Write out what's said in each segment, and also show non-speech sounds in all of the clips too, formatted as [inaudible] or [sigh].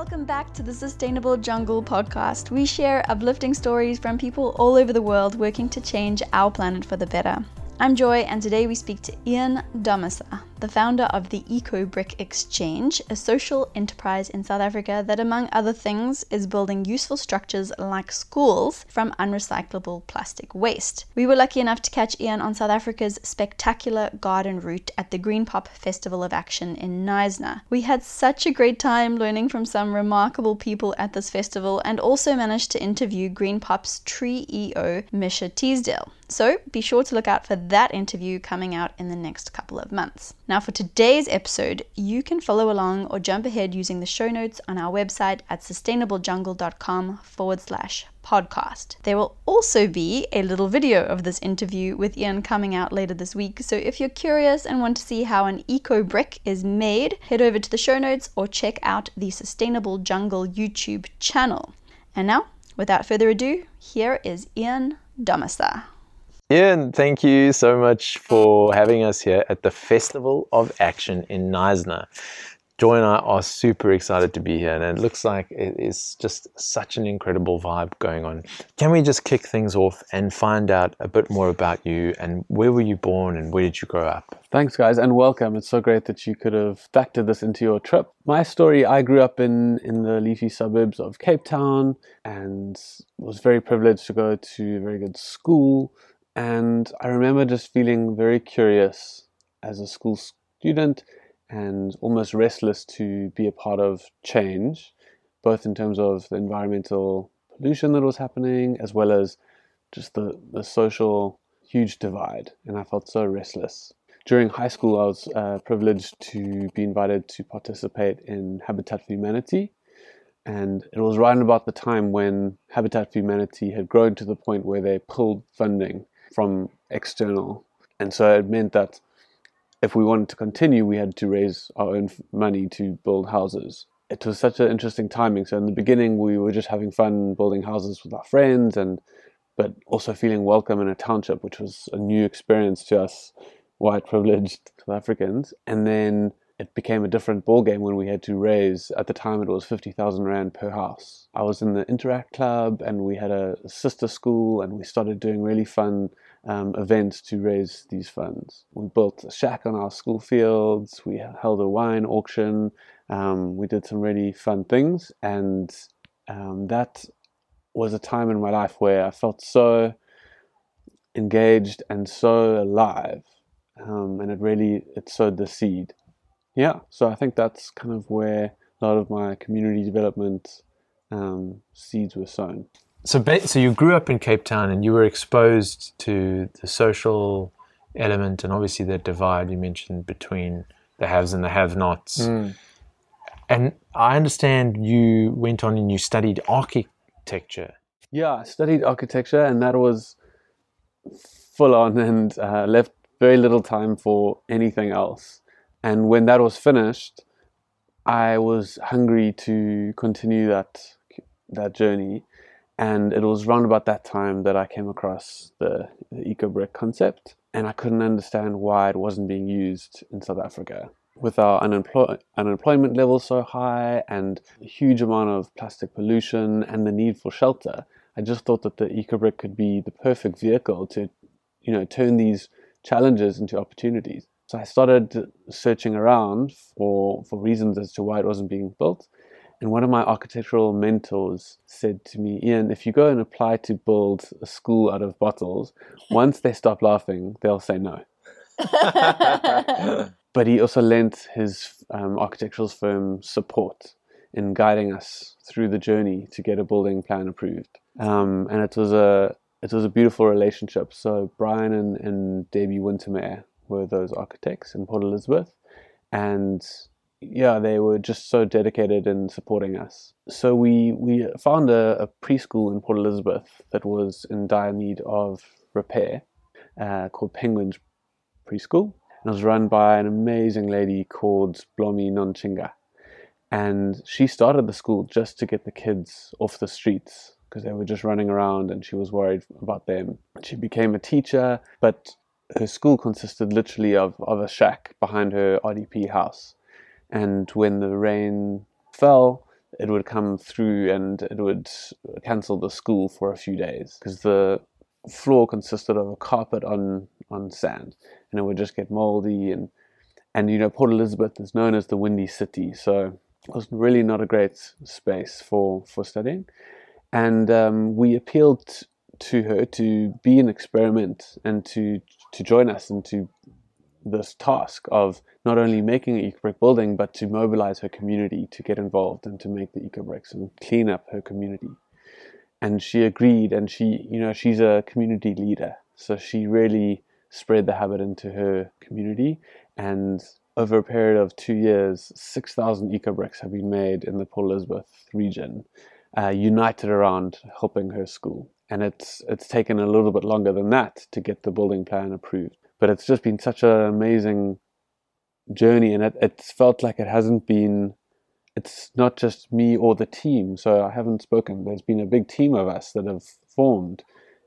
Welcome back to the Sustainable Jungle podcast. We share uplifting stories from people all over the world working to change our planet for the better. I'm Joy, and today we speak to Ian Dommisse, the founder of the EcoBrick Exchange, a social enterprise in South Africa that, among other things, is building useful structures like schools from unrecyclable plastic waste. We were lucky enough to catch Ian on South Africa's spectacular garden route at the Greenpop Festival of Action in Knysna. We had such a great time learning from some remarkable people at this festival and also managed to interview Greenpop's tree EO, Misha Teasdale. So be sure to look out for that interview coming out in the next couple of months. Now, for today's episode, you can follow along or jump ahead using the show notes on our website at sustainablejungle.com forward slash podcast. There will also be a little video of this interview with Ian coming out later this week. So if you're curious and want to see how an eco brick is made, head over to the show notes or check out the Sustainable Jungle YouTube channel. And now, without further ado, here is Ian Dommisse. Ian, thank you so much for having us here at the Festival of Action in Knysna. Joy and I are super excited to be here, and it looks like it is just such an incredible vibe going on. Can we just kick things off and find out a bit more about you and where were you born and where did you grow up? Thanks, guys, and welcome. It's so great that you could have factored this into your trip. My story I grew up in, in the leafy suburbs of Cape Town and was very privileged to go to a very good school and I remember just feeling very curious as a school student and almost restless to be a part of change, both in terms of the environmental pollution that was happening as well as just the, the social huge divide. And I felt so restless. During high school, I was uh, privileged to be invited to participate in Habitat for Humanity. And it was right about the time when Habitat for Humanity had grown to the point where they pulled funding from external. And so it meant that if we wanted to continue, we had to raise our own money to build houses. It was such an interesting timing. So in the beginning, we were just having fun building houses with our friends, and but also feeling welcome in a township, which was a new experience to us, white privileged South Africans. And then it became a different ballgame when we had to raise. At the time, it was fifty thousand rand per house. I was in the Interact Club, and we had a sister school, and we started doing really fun um, events to raise these funds. We built a shack on our school fields. We held a wine auction. Um, we did some really fun things, and um, that was a time in my life where I felt so engaged and so alive, um, and it really it sowed the seed yeah, so I think that's kind of where a lot of my community development um, seeds were sown. So, so you grew up in Cape Town and you were exposed to the social element and obviously the divide you mentioned between the haves and the have-nots. Mm. And I understand you went on and you studied architecture. Yeah, I studied architecture, and that was full on and uh, left very little time for anything else. And when that was finished, I was hungry to continue that that journey. And it was around about that time that I came across the, the eco brick concept, and I couldn't understand why it wasn't being used in South Africa. With our unemploy- unemployment levels so high and a huge amount of plastic pollution and the need for shelter, I just thought that the eco brick could be the perfect vehicle to, you know, turn these challenges into opportunities. So I started searching around for, for reasons as to why it wasn't being built. And one of my architectural mentors said to me, Ian, if you go and apply to build a school out of bottles, once they stop laughing, they'll say no. [laughs] but he also lent his um, architectural firm support in guiding us through the journey to get a building plan approved. Um, and it was a it was a beautiful relationship. So Brian and, and Debbie Wintermeyer were those architects in Port Elizabeth, and yeah, they were just so dedicated in supporting us. So we we found a, a preschool in Port Elizabeth that was in dire need of repair, uh, called Penguins Preschool, and it was run by an amazing lady called Blomi Nonchinga, and she started the school just to get the kids off the streets because they were just running around and she was worried about them. She became a teacher, but her school consisted literally of, of a shack behind her RDP house. And when the rain fell, it would come through and it would cancel the school for a few days because the floor consisted of a carpet on on sand and it would just get moldy and and you know Port Elizabeth is known as the windy city so it was really not a great space for for studying and um, we appealed to her to be an experiment and to to join us and to this task of not only making an eco brick building, but to mobilize her community to get involved and to make the eco bricks and clean up her community. And she agreed, and she, you know, she's a community leader, so she really spread the habit into her community. And over a period of two years, 6,000 eco bricks have been made in the Port Elizabeth region, uh, united around helping her school. And it's it's taken a little bit longer than that to get the building plan approved. But it's just been such an amazing journey and it, it's felt like it hasn't been it's not just me or the team. So i haven't spoken. There's been a big team of us that have formed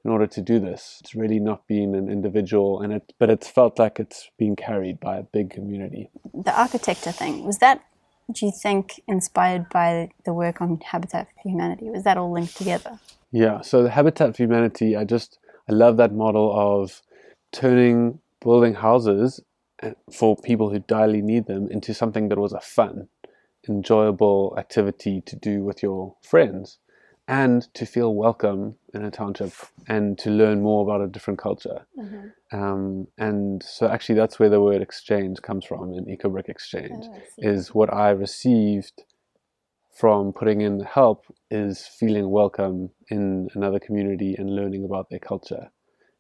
in order to do this. It's really not been an individual and it but it's felt like it's been carried by a big community. The architecture thing was that do you think inspired by the work on habitat for humanity was that all linked together? Yeah so the habitat for humanity i just i love that model of turning building houses uh, for people who direly need them into something that was a fun, enjoyable activity to do with your friends and to feel welcome in a township and to learn more about a different culture. Mm-hmm. Um, and so, actually, that's where the word exchange comes from in EcoBrick Exchange, oh, is what I received from putting in help is feeling welcome in another community and learning about their culture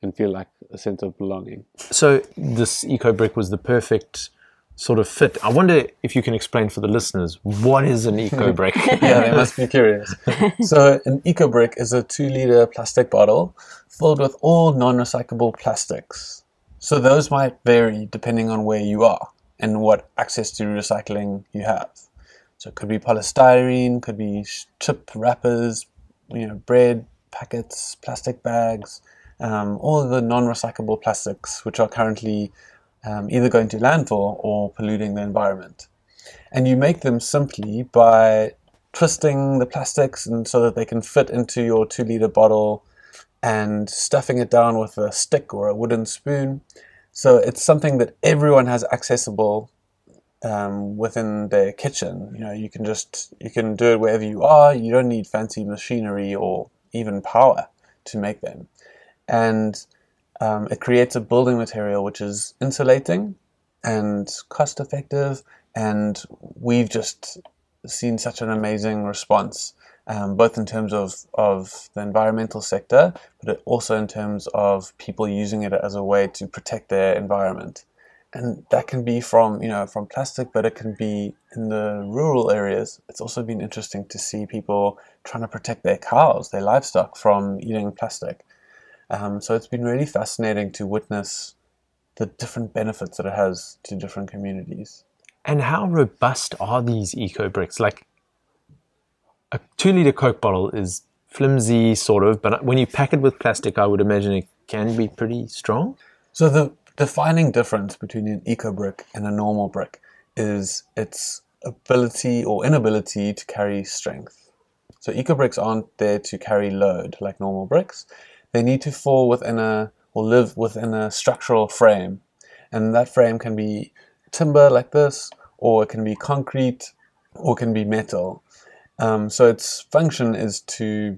and feel like a sense of belonging. So this eco brick was the perfect sort of fit. I wonder if you can explain for the listeners what is an eco [laughs] brick. yeah, they must be curious. [laughs] So an eco brick is a two liter plastic bottle filled with all non-recyclable plastics. So those might vary depending on where you are and what access to recycling you have. So it could be polystyrene, could be chip wrappers, you know, bread packets, plastic bags, um, all the non-recyclable plastics which are currently um, either going to landfill or polluting the environment. And you make them simply by twisting the plastics and so that they can fit into your two liter bottle and stuffing it down with a stick or a wooden spoon. So it's something that everyone has accessible um, within their kitchen. You know, you can just you can do it wherever you are. You don't need fancy machinery or even power to make them and um, it creates a building material which is insulating and cost effective. And we've just seen such an amazing response, um, both in terms of, of the environmental sector, but also in terms of people using it as a way to protect their environment. And that can be from you know from plastic, but it can be in the rural areas. It's also been interesting to see people trying to protect their cows, their livestock from eating plastic. Um, so it's been really fascinating to witness the different benefits that it has to different communities. And how robust are these eco bricks? Like a two liter Coke bottle is flimsy, sort of, but when you pack it with plastic, I would imagine it can be pretty strong. So the defining difference between an eco brick and a normal brick is its ability or inability to carry strength. So eco bricks aren't there to carry load like normal bricks they need to fall within a or live within a structural frame. And that frame can be timber like this, or it can be concrete, or it can be metal. Um, so its function is to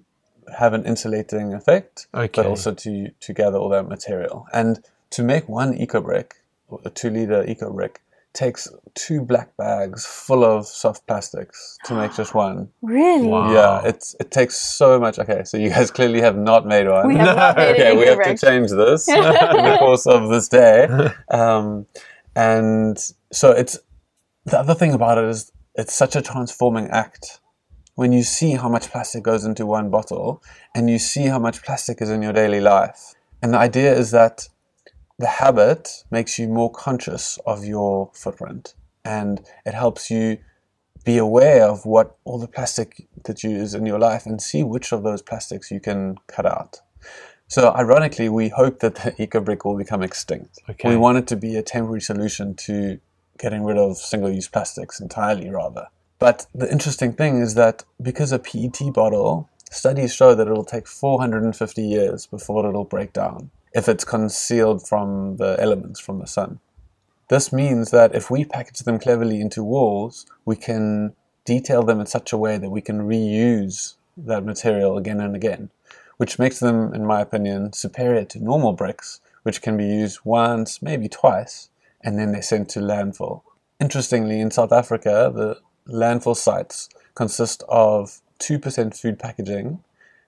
have an insulating effect, okay. but also to, to gather all that material. And to make one eco brick, a two liter eco brick, takes two black bags full of soft plastics to make just [gasps] one. Really? Wow. Yeah, it's it takes so much. Okay, so you guys [laughs] clearly have not made one. We have no. not made [laughs] okay, we have to change this [laughs] in the course of this day. Um, and so it's the other thing about it is it's such a transforming act. When you see how much plastic goes into one bottle and you see how much plastic is in your daily life. And the idea is that the habit makes you more conscious of your footprint and it helps you be aware of what all the plastic that you use in your life and see which of those plastics you can cut out. So ironically, we hope that the [laughs] eco-brick will become extinct. Okay. We want it to be a temporary solution to getting rid of single-use plastics entirely rather But the interesting thing is that because a PET bottle, studies show that it'll take 450 years before it'll break down if it's concealed from the elements from the sun. This means that if we package them cleverly into walls, we can detail them in such a way that we can reuse that material again and again, which makes them, in my opinion, superior to normal bricks, which can be used once, maybe twice, and then they're sent to landfill. Interestingly, in South Africa, the landfill sites consist of 2% food packaging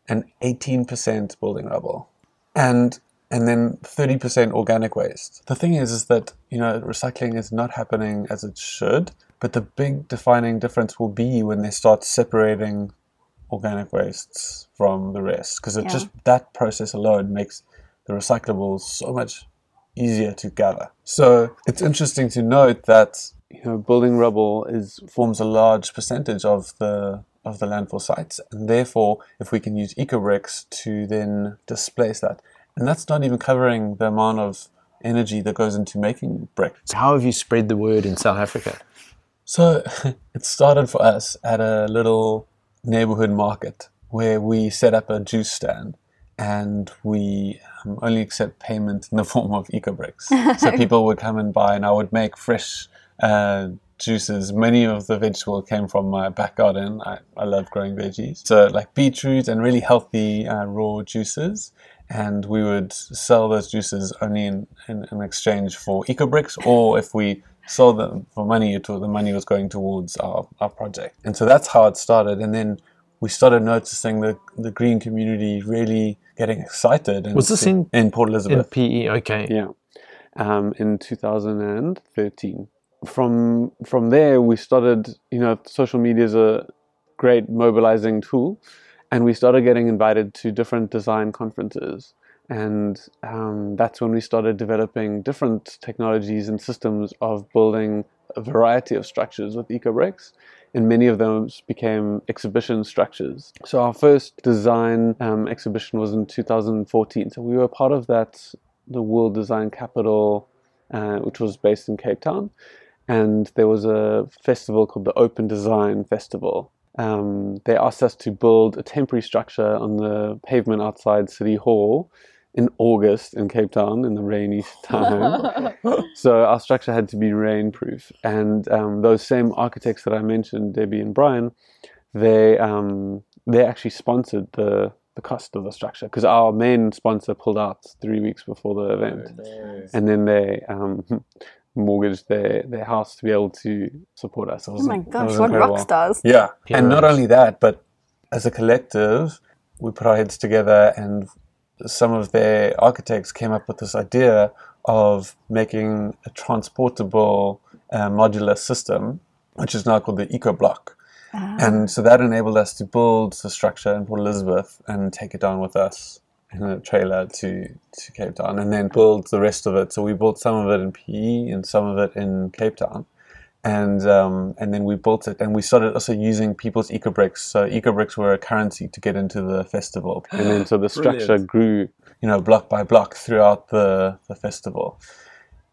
and 18% building rubble. And and then 30% organic waste. The thing is is that, you know, recycling is not happening as it should, but the big defining difference will be when they start separating organic wastes from the rest because it Yeah. just that process alone makes the recyclables so much easier to gather. So it's interesting to note that you know building rubble is forms a large percentage of the of the landfill sites, and therefore, if we can use eco bricks to then displace that, and that's not even covering the amount of energy that goes into making bricks. How have you spread the word in South Africa? So [laughs] it started for us at a little neighborhood market where we set up a juice stand and we um, only accept payment in the [laughs] form of eco bricks. so [laughs] people would come and buy, and I would make fresh uh, juices. Many of the vegetable came from my back garden. I, I love growing veggies. So, like beetroot and really healthy uh, raw juices. And we would sell those juices only in, in, in exchange for eco bricks, or if we sold them for money, it, the money was going towards our, our project. And so that's how it started. And then we started noticing the, the green community really getting excited. And Was this in- in Port In Elizabeth? PE, okay. Yeah, um, in 2013. From from there, we started. You know, social media is a great mobilizing tool, and we started getting invited to different design conferences. And um, that's when we started developing different technologies and systems of building a variety of structures with EcoBricks. And many of those became exhibition structures. So our first design um, exhibition was in 2014. So we were part of that, the World Design Capital, uh, which was based in Cape Town. And there was a festival called the Open Design Festival. Um, they asked us to build a temporary structure on the pavement outside City Hall in August in Cape Town in the rainy [laughs] time. so our structure had to be rainproof. And um, those same architects that I mentioned, Debbie and Brian, they um, they actually sponsored the the cost of the structure because our main sponsor pulled out three weeks before the event, and then they um, mortgaged their their house to be able to support ourselves. It was- Oh my it gosh, was what incredible. rock stars. Yeah, and not only that, but as a collective, we put our heads together, and some of their architects came up with this idea of making a transportable uh, modular system, which is now called the Eco Block. And so that enabled us to build the structure in Port Elizabeth and take it down with us in a trailer to, to Cape Town and then build the rest of it. So we built some of it in PE and some of it in Cape Town. And um, and then we built it and we started also using people's eco bricks. So eco bricks were a currency to get into the festival. [gasps] And then so the structure grew, you know, block by block throughout the, the festival.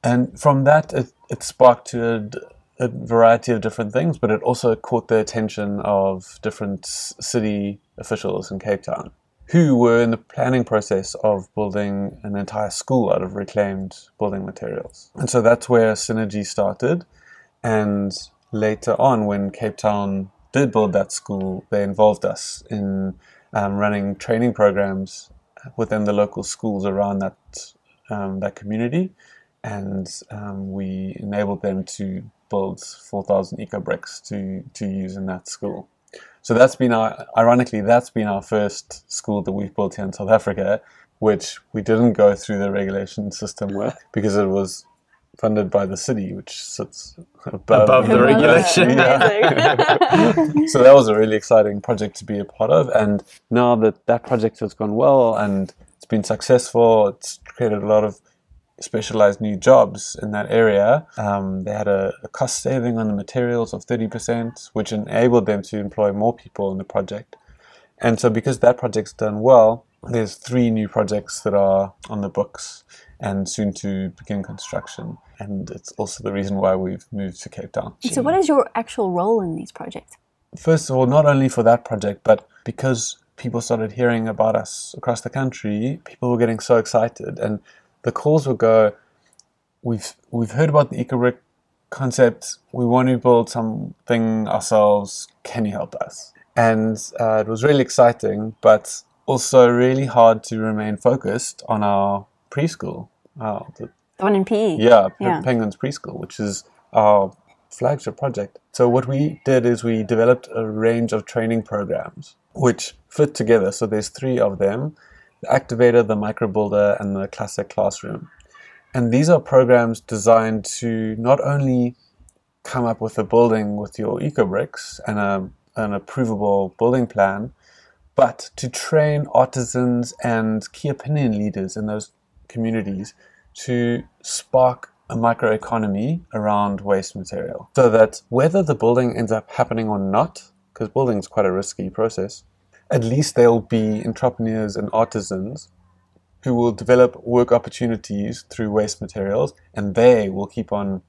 And from that, it, it sparked to a, d- a variety of different things, but it also caught the attention of different city officials in Cape Town who were in the planning process of building an entire school out of reclaimed building materials. And so that's where Synergy started. And later on, when Cape Town did build that school, they involved us in um, running training programs within the local schools around that um, that community, and um, we enabled them to build 4,000 eco bricks to to use in that school. So that's been our, ironically, that's been our first school that we've built here in South Africa, which we didn't go through the regulation system with because it was funded by the city, which sits above, Above the regulation. Amazing. [laughs] so that was a really exciting project to be a part of. And now that that project has gone well and it's been successful, it's created a lot of specialized new jobs in that area. Um, they had a, a cost saving on the materials of 30%, which enabled them to employ more people in the project. And so, because that project's done well, there's three new projects that are on the books and soon to begin construction. and it's also the reason why we've moved to Cape Town. So, what is your actual role in these projects? First of all, not only for that project, but because people started hearing about us across the country, people were getting so excited, and the calls would go, "We've we've heard about the EcoBrick concept. We want to build something ourselves. Can you help us?" And uh, it was really exciting, but also really hard to remain focused on our preschool. Uh, the, The one in PE? yeah, P- Yeah. Penguins Preschool, which is our flagship project. So what we did is we developed a range of training programs which fit together. So there's three of them: the Activator, the Micro Builder, and the Classic Classroom. And these are programs designed to not only come up with a building with your eco bricks and a, an approvable building plan, but to train artisans and key opinion leaders in those communities to spark a microeconomy around waste material. So that whether the building ends up happening or not, because building is quite a risky process, at least they'll be entrepreneurs and artisans who will develop work opportunities through waste materials and they will keep on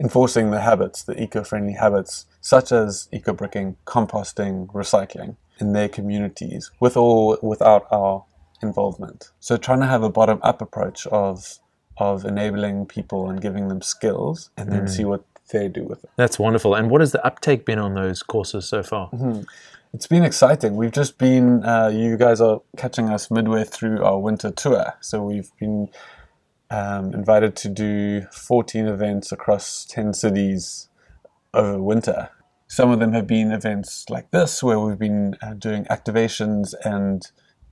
enforcing the habits, the eco-friendly habits, such as eco-bricking, composting, recycling in their communities, with or without our involvement. So trying to have a bottom-up approach of of enabling people and giving them skills, and then mm. see what they do with it. That's wonderful. And what has the uptake been on those courses so far? Mm-hmm. It's been exciting. We've just been, uh, you guys are catching us midway through our winter tour. So we've been um, invited to do 14 events across 10 cities over winter. Some of them have been events like this, where we've been uh, doing activations and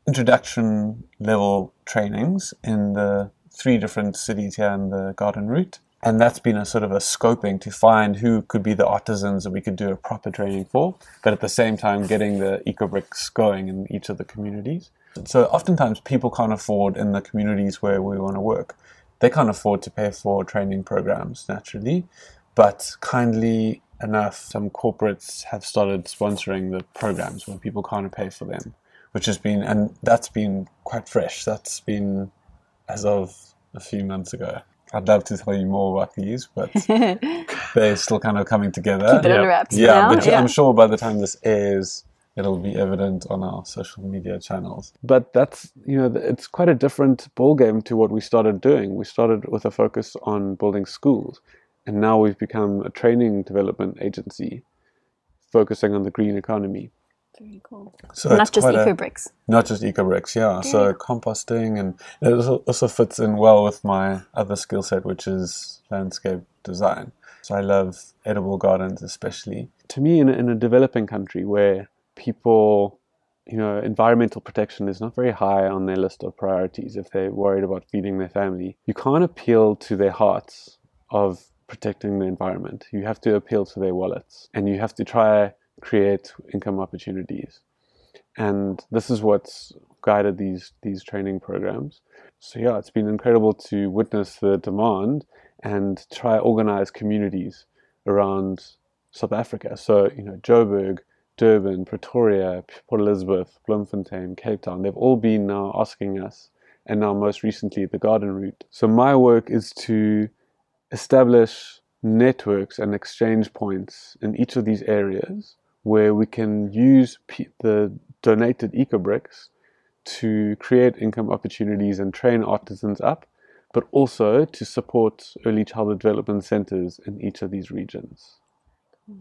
introduction level trainings in the three different cities here in the garden route. And that's been a sort of a scoping to find who could be the artisans that we could do a proper training for, but at the same time getting the ecobricks going in each of the communities. So oftentimes people can't afford in the communities where we want to work. They can't afford to pay for training programs naturally, but kindly enough, some corporates have started sponsoring the programs when people can't pay for them, which has been, and that's been quite fresh. That's been as of a few months ago. I'd love to tell you more about these, but [laughs] they're still kind of coming together. Keep it Yeah. under wraps Yeah, now. but I'm sure by the time this airs, it'll be evident on our social media channels. But that's you know it's quite a different ballgame to what we started doing. We started with a focus on building schools, and now we've become a training development agency, focusing on the green economy. Very cool. So Not just quite a- eco bricks. not just ecobricks, yeah. So composting and it also, also fits in well with my other skill set, which is landscape design. So I love edible gardens, especially. To me, in a, in a developing country where people, you know, environmental protection is not very high on their list of priorities if they're worried about feeding their family, you can't appeal to their hearts of protecting the environment. You have to appeal to their wallets, and you have to try create income opportunities and this is what's guided these these training programs. So yeah, it's been incredible to witness the demand and try organize communities around South Africa. So you know, Joburg, Durban, Pretoria, Port Elizabeth, Bloemfontein, Cape Town. They've all been now asking us, and now most recently the Garden Route. So my work is to establish networks and exchange points in each of these areas where we can use p- the donated eco bricks to create income opportunities and train artisans up, but also to support early childhood development centers in each of these regions.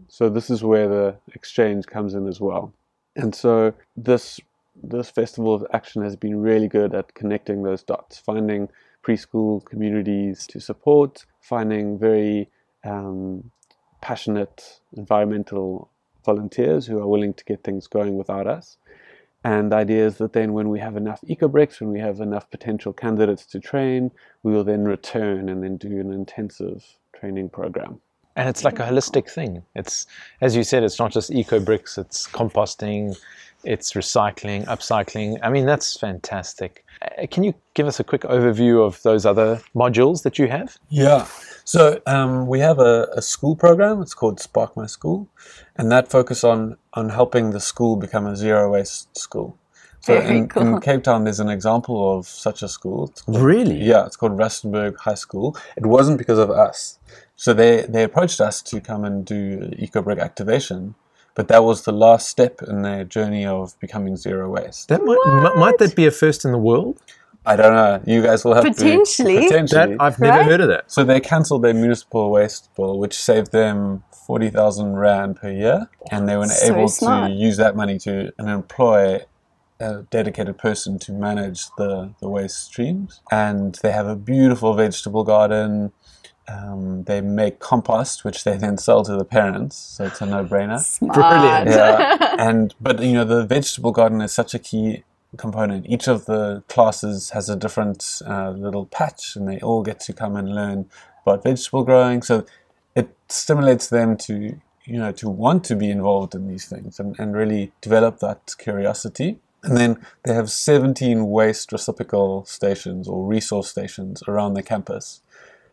So this is where the exchange comes in as well. And so this this festival of action has been really good at connecting those dots, finding preschool communities to support, finding very um, passionate environmental volunteers who are willing to get things going without us. And the idea is that then, when we have enough eco bricks, when we have enough potential candidates to train, we will then return and then do an intensive training program. And it's like a holistic thing. It's, as you said, it's not just eco bricks, it's composting, it's recycling, upcycling. I mean, that's fantastic. Uh, Can you give us a quick overview of those other modules that you have? Yeah. So um, we have a, a school program. It's called Spark My School, and that focus on on helping the school become a zero waste school. So Very in, cool. in Cape Town, there's an example of such a school. Called- Really? Yeah, it's called Rustenburg High School. It wasn't because of us. So they, they approached us to come and do EcoBrick activation, but that was the last step in their journey of becoming zero waste. That might, mi- might that be a first in the world? I don't know. You guys will have Potentially. to potentially. That I've never Right? heard of that. so they cancelled their municipal waste bill, which saved them forty thousand rand per year, and they were So able smart. to use that money to and employ a dedicated person to manage the, the waste streams. And they have a beautiful vegetable garden. Um, they make compost, which they then sell to the parents, so it's a no-brainer. Smart. Brilliant. Yeah, [laughs] and but you know the vegetable garden is such a key component. Each of the classes has a different uh, little patch, and they all get to come and learn about vegetable growing. So it stimulates them to you know to want to be involved in these things and, and really develop that curiosity. And then they have 17 waste reciprocal stations or resource stations around the campus,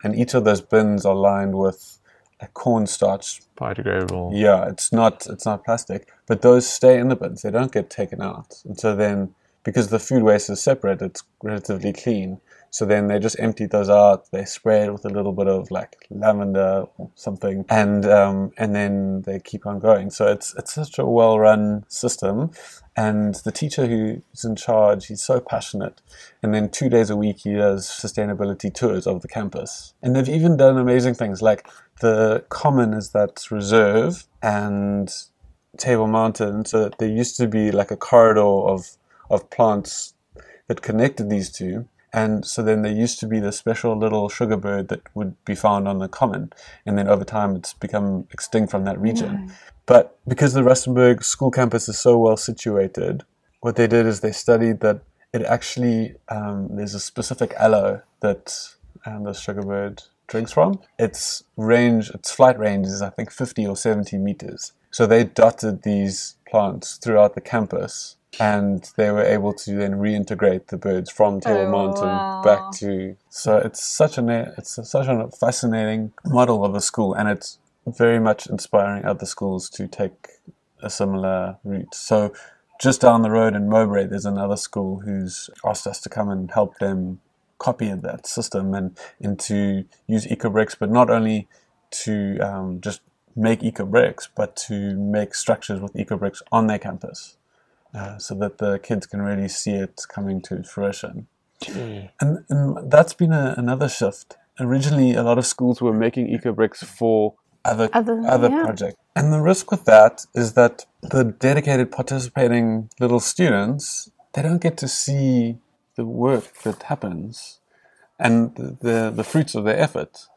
and each of those bins are lined with a cornstarch Biodegradable. yeah, it's not it's not plastic, but those stay in the bins. They don't get taken out, and so then because the food waste is separate, it's relatively clean. So then they just empty those out. They spray it with a little bit of like lavender or something, and um, and then they keep on going. So it's it's such a well run system, and the teacher who's in charge, he's so passionate. And then two days a week, he does sustainability tours of the campus, and they've even done amazing things like the common is that reserve and Table Mountain. So there used to be like a corridor of of plants that connected these two. And so then there used to be this special little sugar bird that would be found on the common. And then over time it's become extinct from that region. But because the Rustenburg school campus is so well situated, what they did is they studied that it actually, um, there's a specific aloe that um, the sugar bird drinks from. Its range, its flight range is I think 50 or 70 meters. So they dotted these plants throughout the campus and they were able to then reintegrate the birds from Table Oh, Mountain wow. back to. So it's such an it's such a fascinating model of a school, and it's very much inspiring other schools to take a similar route. So just down the road in Mowbray, there's another school who's asked us to come and help them copy that system and, and to use EcoBricks, but not only to um, just make EcoBricks, but to make structures with EcoBricks on their campus uh, so that the kids can really see it coming to fruition. And, and that's been a, another shift. Originally, a lot of schools were making eco bricks for other Other- other yeah. projects. And the risk with that is that the dedicated participating little students, they don't get to see the work that happens and the, the, the fruits of their effort.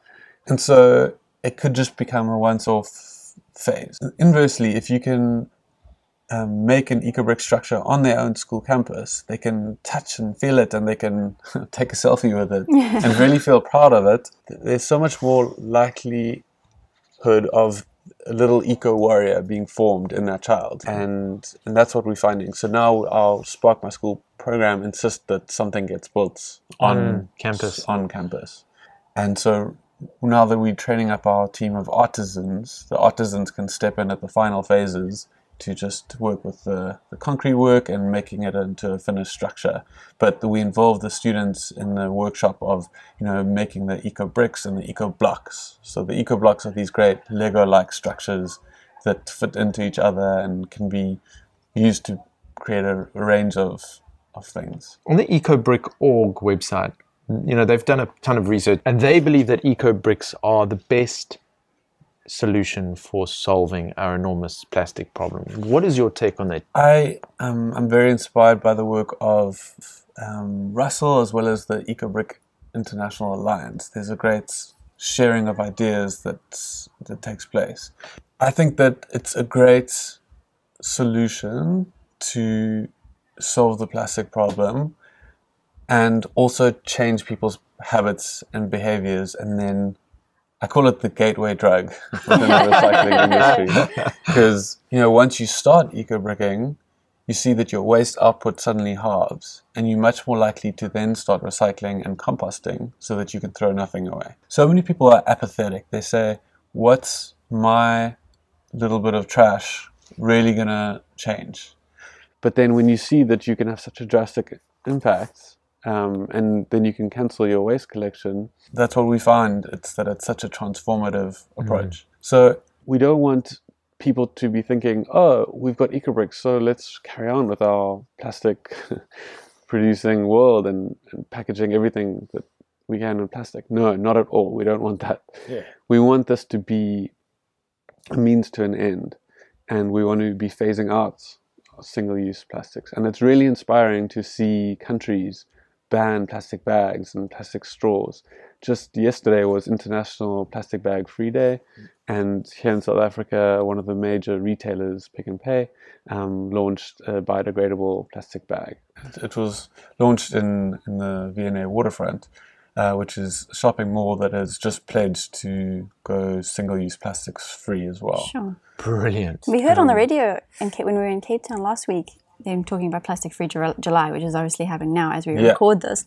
And so it could just become a once off phase. Inversely, if you can um, make an EcoBrick structure on their own school campus, they can touch and feel it and they can [laughs] take a selfie with it [laughs] and really feel proud of it. There's so much more likelihood of a little eco warrior being formed in that child, and and that's what we're finding. So now our Spark My School program insists that something gets built on On campus. On campus, and so now that we're training up our team of artisans, the artisans can step in at the final phases to just work with the, the concrete work and making it into a finished structure. But we involve the students in the workshop of, you know, making the eco bricks and the eco blocks. So the eco blocks are these great Lego-like structures that fit into each other and can be used to create a, a range of, of things. On the EcoBrick.org website, you know, they've done a ton of research and they believe that EcoBricks are the best solution for solving our enormous plastic problem. What is your take on that? I um, I'm very inspired by the work of um, Russell as well as the EcoBrick International Alliance. There's a great sharing of ideas that that takes place. I think that it's a great solution to solve the plastic problem and also change people's habits and behaviors and then I call it the gateway drug within the recycling [laughs] industry. Because you know once you start eco-bricking you see that your waste output suddenly halves and you're much more likely to then start recycling and composting so that you can throw nothing away. So many people are apathetic. They say what's my little bit of trash really gonna change? But then when you see that you can have such a drastic impact, um, and then you can cancel your waste collection, that's what we find. It's that it's such a transformative approach. So we don't want people to be thinking, oh, we've got EcoBricks, so let's carry on with our plastic [laughs] producing world and, and packaging everything that we can in plastic. No, not at all. We don't want that. Yeah. We want this to be a means to an end, and we want to be phasing out single use plastics. And it's really inspiring to see countries ban plastic bags and plastic straws. Just yesterday was International Plastic Bag Free Day, and here in South Africa, one of the major retailers, Pick and Pay, um, launched a biodegradable plastic bag. It was launched in, in the V&A waterfront, uh, which is a shopping mall that has just pledged to go single use plastics free as well. Sure. Brilliant. We heard on the radio in Cape, when we were in Cape Town last week, them talking about Plastic Free July, which is obviously happening now as we Yeah. record this.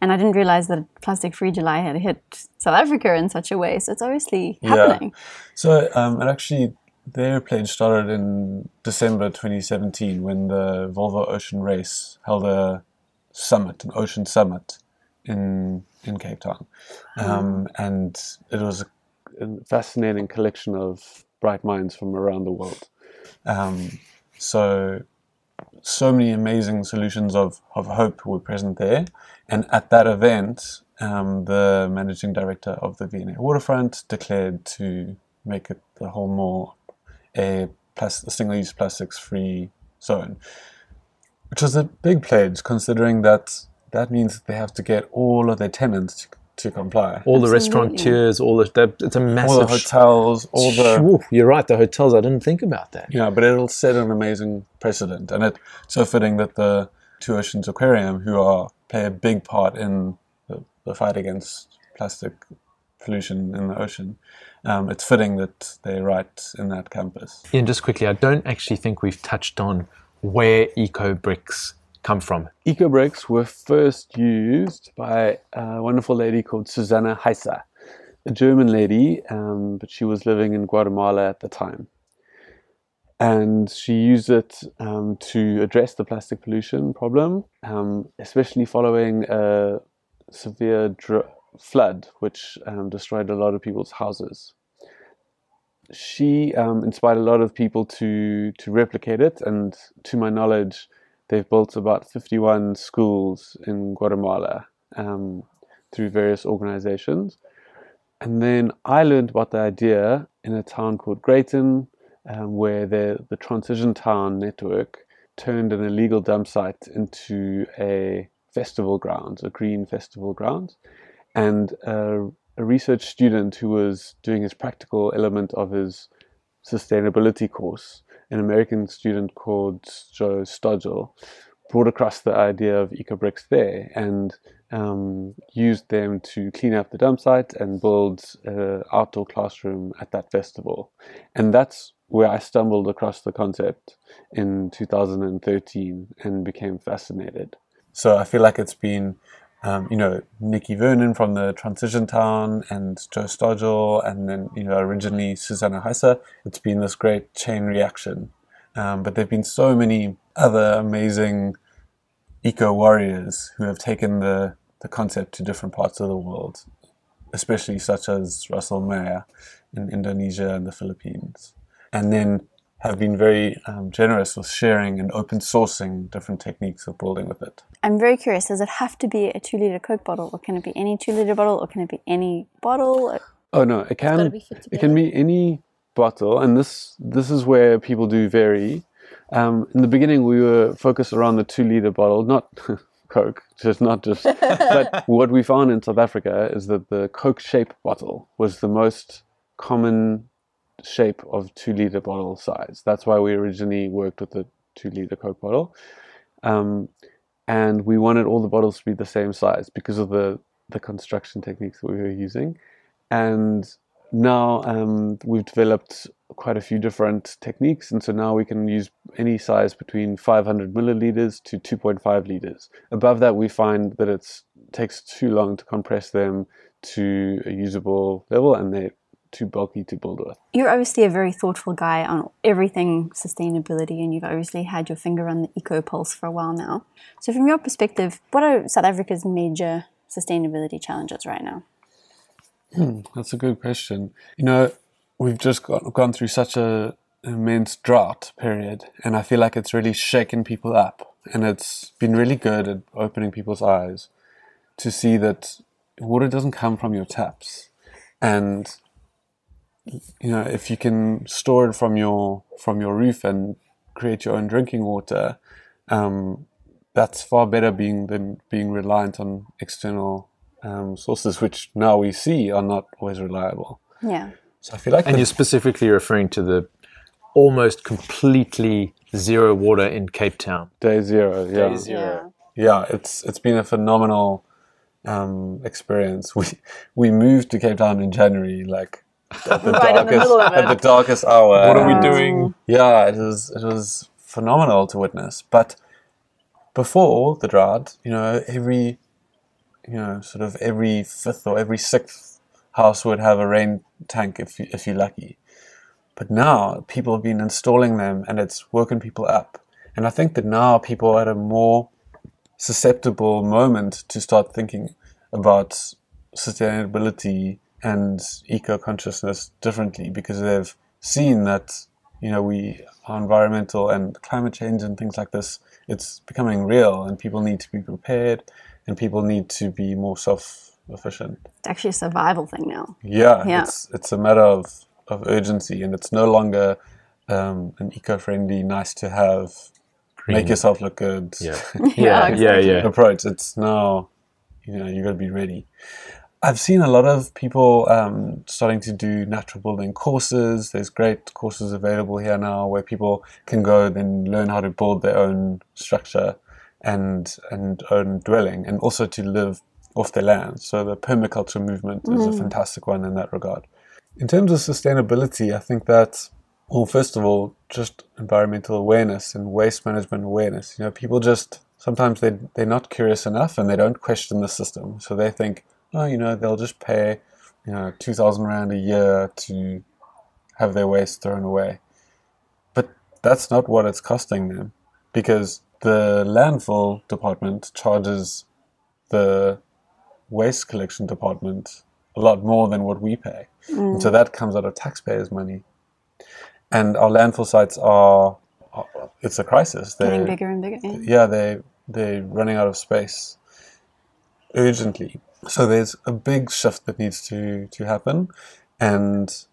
And I didn't realize that Plastic Free July had hit South Africa in such a way. So it's obviously happening. Yeah. So um, it actually their pledge started in December 2017 when the Volvo Ocean Race held a summit, an ocean summit in in Cape Town, um, and it was a, a fascinating collection of bright minds from around the world. Um, so so many amazing solutions of, of hope were present there. And at that event, um, the managing director of the V&A Waterfront declared to make it the whole mall a, plas- a single-use plastics-free zone, which was a big pledge, considering that that means that they have to get all of their tenants to, to comply. all the Absolutely. restaurateurs, all the it's a massive. All the hotels, all the Ooh, you're right. The hotels. I didn't think about that. Yeah, but it'll set an amazing precedent, and it's so fitting that the Two Oceans Aquarium, who are play a big part in the, the fight against plastic pollution in the ocean, um, it's fitting that they're right in that campus. Ian, just quickly, I don't actually think we've touched on where eco bricks come from. Eco bricks were first used by a wonderful lady called Susanna Heiser, a German lady, um, but she was living in Guatemala at the time. And she used it um, to address the plastic pollution problem, um, especially following a severe dr- flood, which um, destroyed a lot of people's houses. She um, inspired a lot of people to, to replicate it, and to my knowledge, they've built about 51 schools in Guatemala um, through various organizations. And then I learned about the idea in a town called Greyton, um, where the, the Transition Town network turned an illegal dump site into a festival ground, a green festival ground. And a, a research student who was doing his practical element of his sustainability course, an American student called Joe Stodgel, brought across the idea of EcoBricks there and um, used them to clean up the dump site and build an outdoor classroom at that festival. And that's where I stumbled across the concept in 2013 and became fascinated. So I feel like it's been, um, you know, Nikki Vernon from the Transition Town and Joe Stodgel, and then, you know, originally Susanna Heiser. It's been this great chain reaction. Um, but there have been so many other amazing eco warriors who have taken the, the concept to different parts of the world, especially such as Russell Maier in Indonesia and the Philippines, and then have been very um, generous with sharing and open sourcing different techniques of building with it. I'm very curious. Does it have to be a two liter Coke bottle, or can it be any two liter bottle, or can it be any bottle? Oh no, it can it can be any bottle, and this this is where people do vary. Um, in the beginning, we were focused around the two liter bottle, not [laughs] Coke, just not just. [laughs] but what we found in South Africa is that the Coke shape bottle was the most common shape of two liter bottle size. That's why we originally worked with the two liter Coke bottle. Um, and we wanted all the bottles to be the same size because of the, the construction techniques that we were using. And now um, we've developed quite a few different techniques, and so now we can use any size between 500 milliliters to 2.5 liters. Above that, we find that it takes too long to compress them to a usable level, and they too bulky to build with. You're obviously a very thoughtful guy on everything sustainability, and you've obviously had your finger on the eco pulse for a while now. So, from your perspective, what are South Africa's major sustainability challenges right now? Hmm, that's a good question. You know, we've just got, gone through such a immense drought period, and I feel like it's really shaken people up, and it's been really good at opening people's eyes to see that water doesn't come from your taps, and you know if you can store it from your from your roof and create your own drinking water, um, that's far better being than being reliant on external um, sources, which now we see are not always reliable. Yeah. So I feel like And the- you're specifically referring to the almost completely zero water in Cape Town. day zero, yeah, Day zero. yeah, it's it's been a phenomenal um, experience. [laughs] We we moved to Cape Town in January, like at the Right in the darkest middle of at the darkest hour. What are we doing? Yeah, it was it was phenomenal to witness. But before the drought, you know, every you know, sort of every fifth or every sixth house would have a rain tank if you, if you're lucky. But now people have been installing them, and it's woken people up. And I think that now people are at a more susceptible moment to start thinking about sustainability and eco consciousness differently because they've seen that you know we our environmental and climate change and things like this it's becoming real and people need to be prepared and people need to be more self efficient It's actually a survival thing now. yeah, Yeah. it's it's a matter of, of urgency and it's no longer um, an eco-friendly nice to have make yourself look good [laughs] Yeah. Yeah, yeah, exactly. yeah. approach. It's now, you know, you got to be ready. I've seen a lot of people um, starting to do natural building courses. There's great courses available here now where people can go then learn how to build their own structure and and own dwelling, and also to live off their land. So the permaculture movement is a fantastic one in that regard. In terms of sustainability, I think that well, first of all, just environmental awareness and waste management awareness. You know, people just sometimes they they're not curious enough and they don't question the system. So they think, oh, you know, they'll just pay, you know, two thousand rand a year to have their waste thrown away. But that's not what it's costing them, because the landfill department charges the waste collection department a lot more than what we pay. And so mm. that comes out of taxpayers' money. And our landfill sites are, are it's a crisis. Getting They're, bigger and bigger. Yeah. yeah, they they're running out of space urgently. So there's a big shift that needs to to happen, and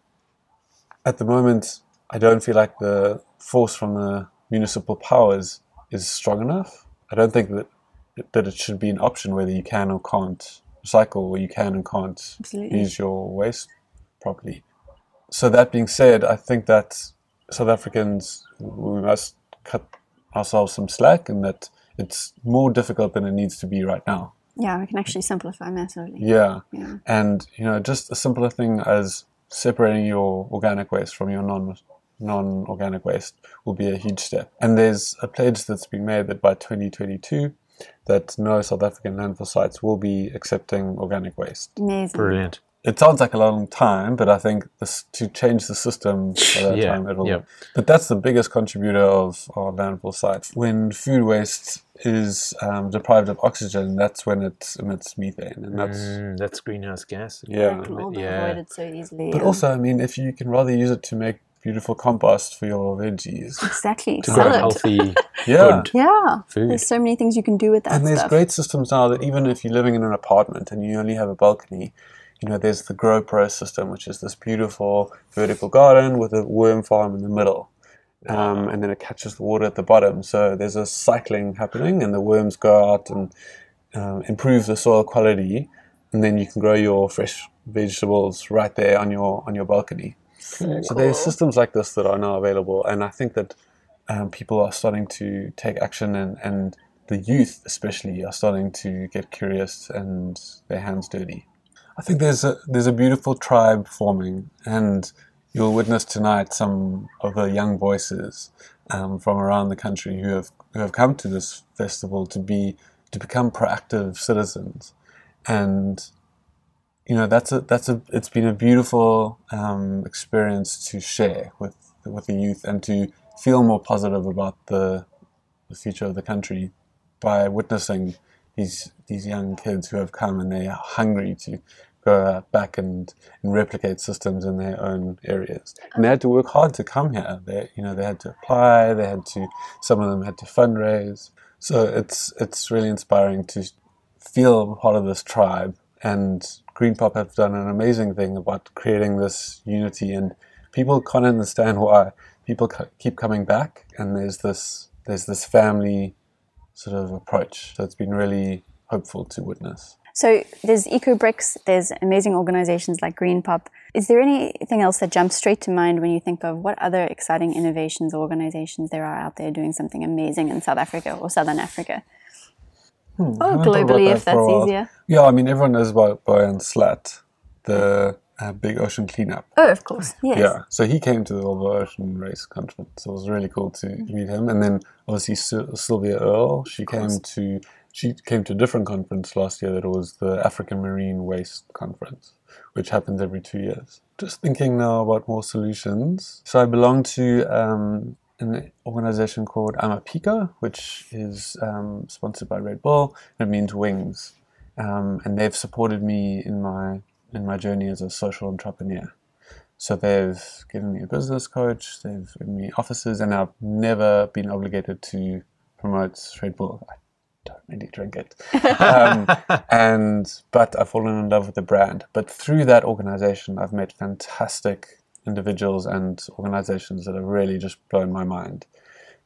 at the moment, I don't feel like the force from the municipal powers is strong enough. I don't think that that it should be an option whether you can or can't recycle, or you can and can't Absolutely. use your waste properly. So that being said, I think that South Africans we must cut ourselves some slack, and that it's more difficult than it needs to be right now. Yeah, we can actually simplify massively. Yeah, Yeah. and you know, just a simpler thing as separating your organic waste from your non non organic waste will be a huge step. And there's a pledge that's been made that by 2022, that no South African landfill sites will be accepting organic waste. Amazing. Brilliant. It sounds like a long time, but I think this, to change the system by that Yeah, time, it'll. yeah. But that's the biggest contributor of our landfill sites. When food waste is um, deprived of oxygen, that's when it emits methane, and that's Mm, that's greenhouse gas. Yeah. That can all be Yeah. avoided so easily. But also, I mean, if you can rather use it to make beautiful compost for your veggies, exactly. To grow healthy [laughs] yeah. food. Yeah. Food. There's so many things you can do with that And there's stuff. great systems now that even if you're living in an apartment and you only have a balcony, you know, there's the Grow Pro system, which is this beautiful vertical garden with a worm farm in the middle. Um, and then it catches the water at the bottom. So there's a cycling happening, and the worms go out and um, improve the soil quality, and then you can grow your fresh vegetables right there on your on your balcony. So there's systems like this that are now available, and I think that um, people are starting to take action, and, and the youth especially are starting to get curious and their hands dirty. I think there's a there's a beautiful tribe forming, and you'll witness tonight some of the young voices um, from around the country who have who have come to this festival to be to become proactive citizens, and you know that's a that's a it's been a beautiful um, experience to share with with the youth and to feel more positive about the the future of the country by witnessing these these young kids who have come and they are hungry to go back and, and replicate systems in their own areas. And they had to work hard to come here. They you know they had to apply. They had to some of them had to fundraise. So it's it's really inspiring to feel part of this tribe. And Greenpop have done an amazing thing about creating this unity, and people can't understand why people keep coming back. And there's this there's this family sort of approach. It's been really hopeful to witness. So there's EcoBricks, there's amazing organizations like Greenpop. Is there anything else that jumps straight to mind when you think of what other exciting innovations or organizations there are out there doing something amazing in South Africa or Southern Africa? Hmm, or globally, that if that's easier. Yeah, I mean, everyone knows about Boyan Slat, the uh, big ocean cleanup. Oh, of course, yes. Yeah, so he came to the World Ocean Race Conference. So it was really cool to meet him. And then obviously Sylvia Earle, she came to she came to a different conference last year that was the African Marine Waste Conference, which happens every two years. Just thinking now about more solutions. So I belong to um, an organization called Amaphiko, which is um, sponsored by Red Bull. It means wings, um, and they've supported me in my in my journey as a social entrepreneur. So they've given me a business coach, they've given me offices, and I've never been obligated to promote Red Bull. I don't really drink it, um, [laughs] and but I've fallen in love with the brand. But through that organization, I've met fantastic individuals and organizations that have really just blown my mind.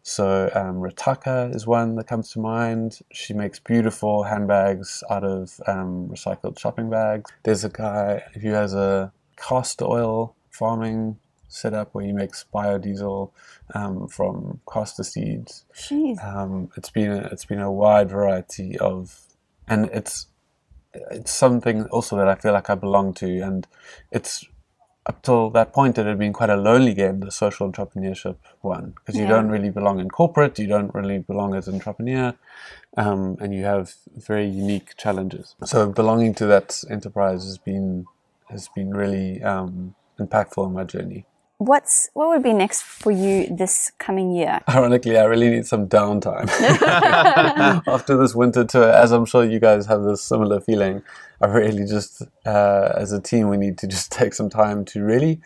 So um, Rataka is one that comes to mind. She makes beautiful handbags out of um, recycled shopping bags. There's a guy who has a castor oil farming setup where he makes biodiesel um, from castor seeds. Um, it's been a, it's been a wide variety of, and it's it's something also that I feel like I belong to, and it's up till that point it had been quite a lonely game, the social entrepreneurship one, because you don't really belong in corporate, you don't really belong as an entrepreneur, um, and you have very unique challenges. So belonging to that enterprise has been has been really um, impactful in my journey. What's what would be next for you this coming year? [laughs] Ironically, I really need some downtime [laughs] [laughs] after this winter tour. As I'm sure you guys have this similar feeling, I really just, uh, as a team, we need to just take some time to really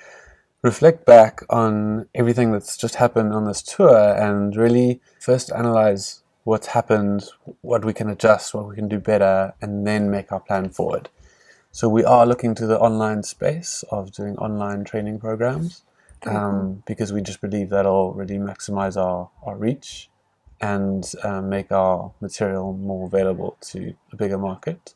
reflect back on everything that's just happened on this tour and really first analyze what's happened, what we can adjust, what we can do better, and then make our plan forward. So we are looking to the online space of doing online training programs um, because we just believe that'll really maximize our, our reach and um, make our material more available to a bigger market.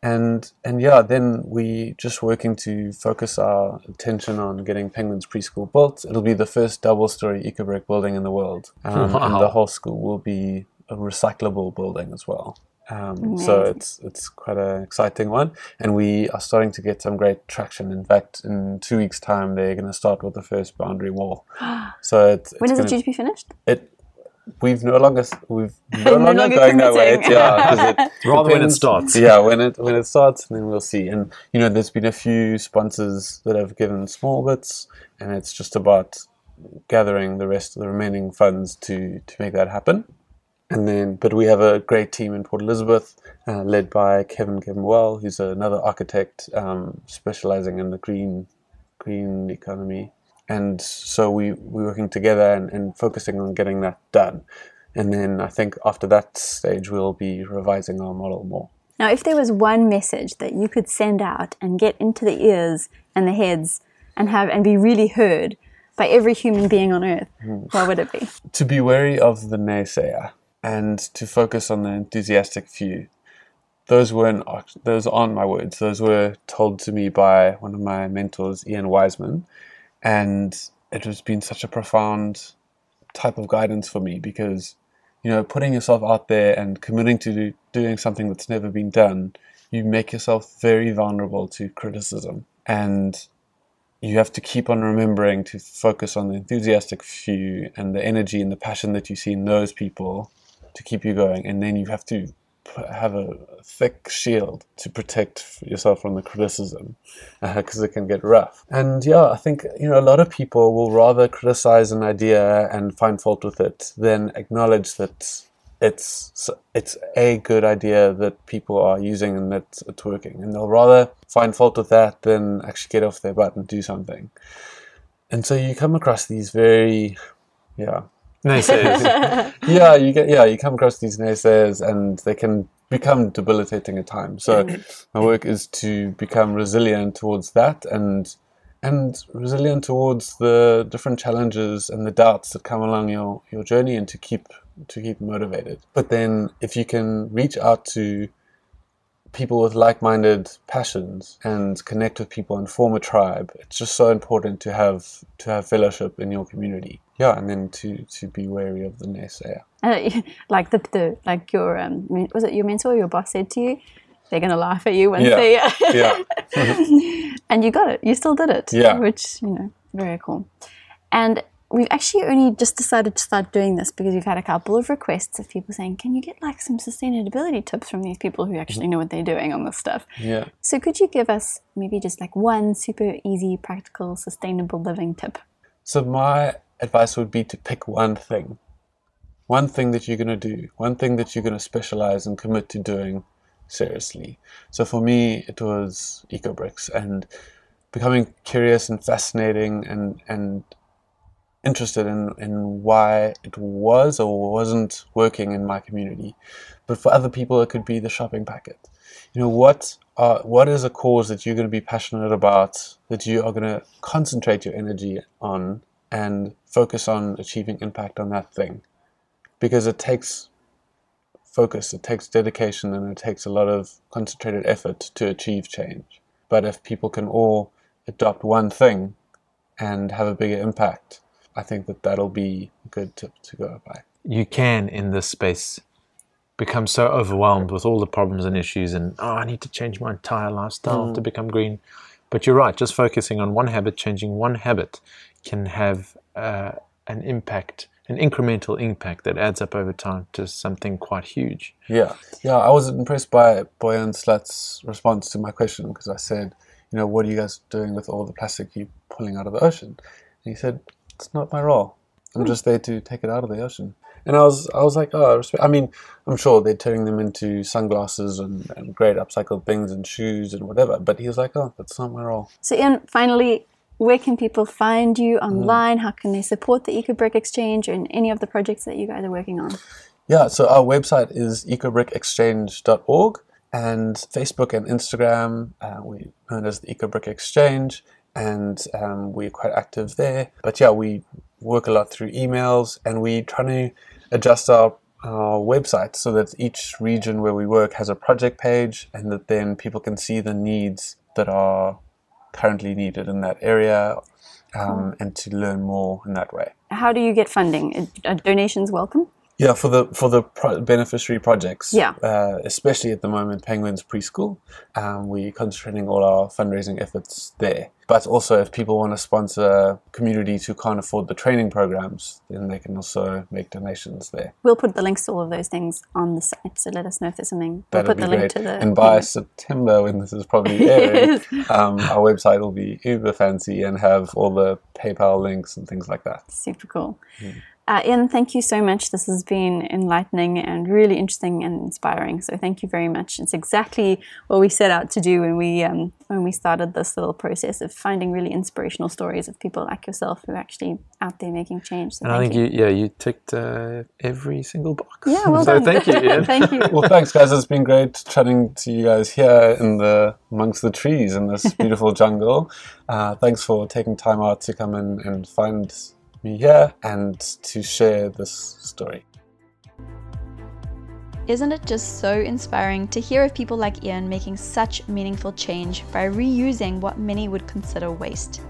And and yeah, then we just working to focus our attention on getting Penguins preschool built. It'll be the first double-story eco-brick building in the world, um, wow. and the [laughs] whole school will be a recyclable building as well. Um, so it's it's quite an exciting one, and we are starting to get some great traction. In fact, in two weeks' time, they're going to start with the first boundary wall. [gasps] So it's, when is it due to be finished? It we've no longer we've [laughs] no, no longer, going that way. Yeah, it [laughs] rather when it starts. Yeah, when it when it starts, then we'll see. And you know, there's been a few sponsors that have given small bits, and it's just about gathering the rest of the remaining funds to to make that happen. And then, but we have a great team in Port Elizabeth, uh, led by Kevin Kevin Well, who's another architect um, specializing in the green green economy. And so we we're working together and, and focusing on getting that done. And then I think after that stage, we'll be revising our model more. Now, if there was one message that you could send out and get into the ears and the heads and have and be really heard by every human being on earth, mm. what would it be? To be wary of the naysayer and to focus on the enthusiastic few. Those weren't those aren't my words. Those were told to me by one of my mentors, Ian Wiseman, and it has been such a profound type of guidance for me because you know putting yourself out there and committing to doing something that's never been done, you make yourself very vulnerable to criticism and you have to keep on remembering to focus on the enthusiastic few and the energy and the passion that you see in those people to keep you going, and then you have to have a thick shield to protect yourself from the criticism uh, because it can get rough. And yeah, I think you know a lot of people will rather criticize an idea and find fault with it than acknowledge that it's it's a good idea that people are using and that it's working, and they'll rather find fault with that than actually get off their butt and do something. And so you come across these very, yeah, naysayers. [laughs] yeah, you get yeah, you come across these naysayers, and they can become debilitating at times. So [laughs] my work is to become resilient towards that, and and resilient towards the different challenges and the doubts that come along your your journey, and to keep to keep motivated. But then, if you can reach out to people with like-minded passions and connect with people and form a tribe, it's just so important to have to have fellowship in your community. Yeah, and then to to be wary of the naysayer. Uh, [laughs] like the, the like your um, was it your mentor, your boss said to you, they're gonna laugh at you once Yeah. they [laughs] [laughs] Yeah. and you got it. You still did it. Yeah. Which, you know, very cool. And we've actually only just decided to start doing this because we've had a couple of requests of people saying, Can you get like some sustainability tips from these people who actually know what they're doing on this stuff? Yeah. So could you give us maybe just like one super easy, practical, sustainable living tip? So my advice would be to pick one thing. One thing that you're going to do, one thing that you're going to specialize and commit to doing seriously. So for me, it was EcoBricks and becoming curious and fascinating and, and interested in, in why it was or wasn't working in my community. But for other people, it could be the shopping packet. You know, what are, what is a cause that you're going to be passionate about, that you are going to concentrate your energy on and focus on achieving impact on that thing? Because it takes focus, it takes dedication, and it takes a lot of concentrated effort to achieve change. But if people can all adopt one thing and have a bigger impact, I think that that'll be a good tip to go by. you can in this space become so overwhelmed with all the problems and issues and oh i need to change my entire lifestyle mm. to become green but you're right just focusing on one habit changing one habit can have uh, an impact an incremental impact that adds up over time to something quite huge Yeah, yeah. I was impressed by Boyan Slat's response to my question because I said, you know, what are you guys doing with all the plastic you're pulling out of the ocean? And he said, it's not my role. I'm just there to take it out of the ocean. And I was, I was like, oh, respect. I mean, I'm sure they're turning them into sunglasses and, and great upcycled things and shoes and whatever. But he was like, oh, that's not my role. So, Ian, finally, where can people find you online? How can they support the EcoBrick Exchange and any of the projects that you guys are working on? Yeah, so our website is ecobrickexchange.org and Facebook and Instagram, uh, we known as the EcoBrick Exchange, and um, we're quite active there. But yeah, we work a lot through emails and we try to adjust our our website so that each region where we work has a project page and that then people can see the needs that are currently needed in that area um, and to learn more in that way. How do you get funding? Are donations welcome? Yeah, for the for the pro- beneficiary projects. Yeah. Uh, especially at the moment, Penguins Preschool, um, we're concentrating all our fundraising efforts there. But also, if people want to sponsor communities who can't afford the training programs, then they can also make donations there. We'll put the links to all of those things on the site, so let us know if there's something. We'll That'd put be the great. link to the. and by [laughs] September, when this is probably [laughs] airing, um, our website will be uber fancy and have all the PayPal links and things like that. Super cool. Uh, Ian, thank you so much. This has been enlightening and really interesting and inspiring. So thank you very much. It's exactly what we set out to do when we um, when we started this little process of finding really inspirational stories of people like yourself who are actually out there making change. So and i thank think you. yeah you ticked uh, every single box Yeah, well [laughs] so done. thank you Ian. [laughs] thank you. Well, thanks, guys. It's been great chatting to you guys here in the amongst the trees in this [laughs] beautiful jungle. Uh, thanks for taking time out to come in and find me here and to share this story. Isn't it just so inspiring to hear of people like Ian making such meaningful change by reusing what many would consider waste?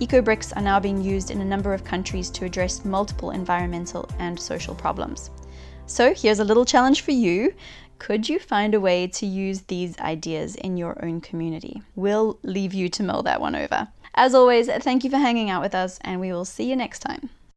Eco-bricks are now being used in a number of countries to address multiple environmental and social problems. So here's a little challenge for you. Could you find a way to use these ideas in your own community? We'll leave you to mull that one over. As always, thank you for hanging out with us, and we will see you next time.